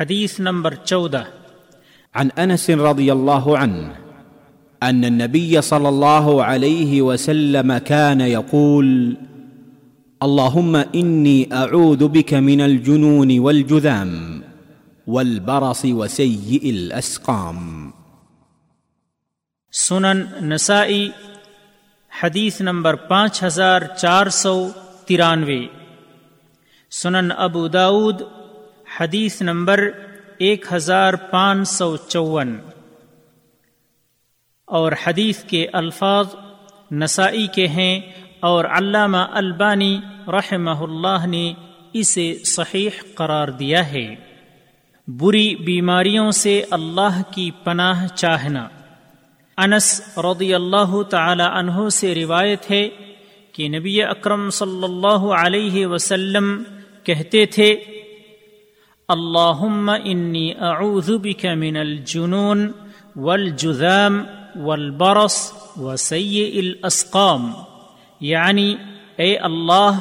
حدیث نمبر چودہ۔ عن انس رضي الله عنه ان النبي صلى الله عليه وسلم كان يقول اللهم اني اعوذ بك من الجنون والجذام والبرص وسيء الاسقام. سنن نسائی حدیث نمبر پانچ ہزار چار سو ترانوے۔ سنن ابو داود حدیث نمبر ایک ہزار پانچ سو چون۔ اور حدیث کے الفاظ نسائی کے ہیں اور علامہ البانی رحمہ اللہ نے اسے صحیح قرار دیا ہے۔ بری بیماریوں سے اللہ کی پناہ چاہنا۔ انس رضی اللہ تعالی عنہ سے روایت ہے کہ نبی اکرم صلی اللہ علیہ وسلم کہتے تھے اللہم انی اعوذ بک من الجنون والجذام والبرص وسیء الاسقام یعنی اے اللہ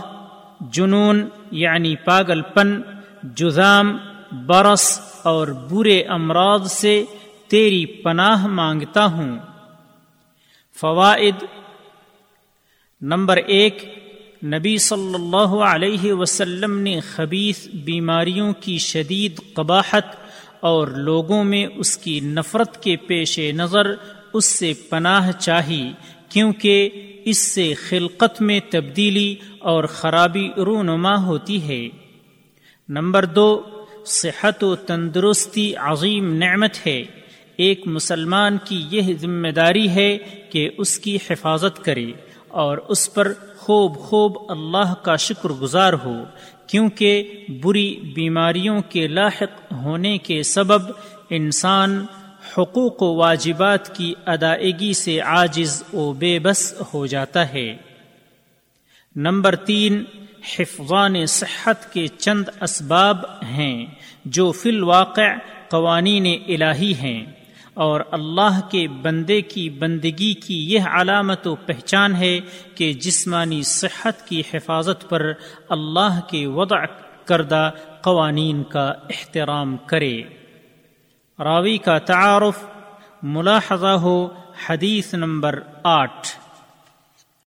جنون یعنی پاگل پن جذام برس اور برے امراض سے تیری پناہ مانگتا ہوں۔ فوائد نمبر ایک نبی صلی اللہ علیہ وسلم نے خبیص بیماریوں کی شدید قباحت اور لوگوں میں اس کی نفرت کے پیش نظر اس سے پناہ چاہی، کیونکہ اس سے خلقت میں تبدیلی اور خرابی رونما ہوتی ہے۔ نمبر دو، صحت و تندرستی عظیم نعمت ہے۔ ایک مسلمان کی یہ ذمہ داری ہے کہ اس کی حفاظت کرے۔ اور اس پر خوب خوب اللہ کا شکر گزار ہو، کیونکہ بری بیماریوں کے لاحق ہونے کے سبب انسان حقوق و واجبات کی ادائیگی سے عاجز و بے بس ہو جاتا ہے۔ نمبر تین، حفظان صحت کے چند اسباب ہیں جو فی الواقع قوانین الہی ہیں۔ اور اللہ کے بندے کی بندگی کی یہ علامت و پہچان ہے کہ جسمانی صحت کی حفاظت پر اللہ کے وضع کردہ قوانین کا احترام کرے۔ راوی کا تعارف، ملاحظہ ہو، حدیث نمبر آٹھ۔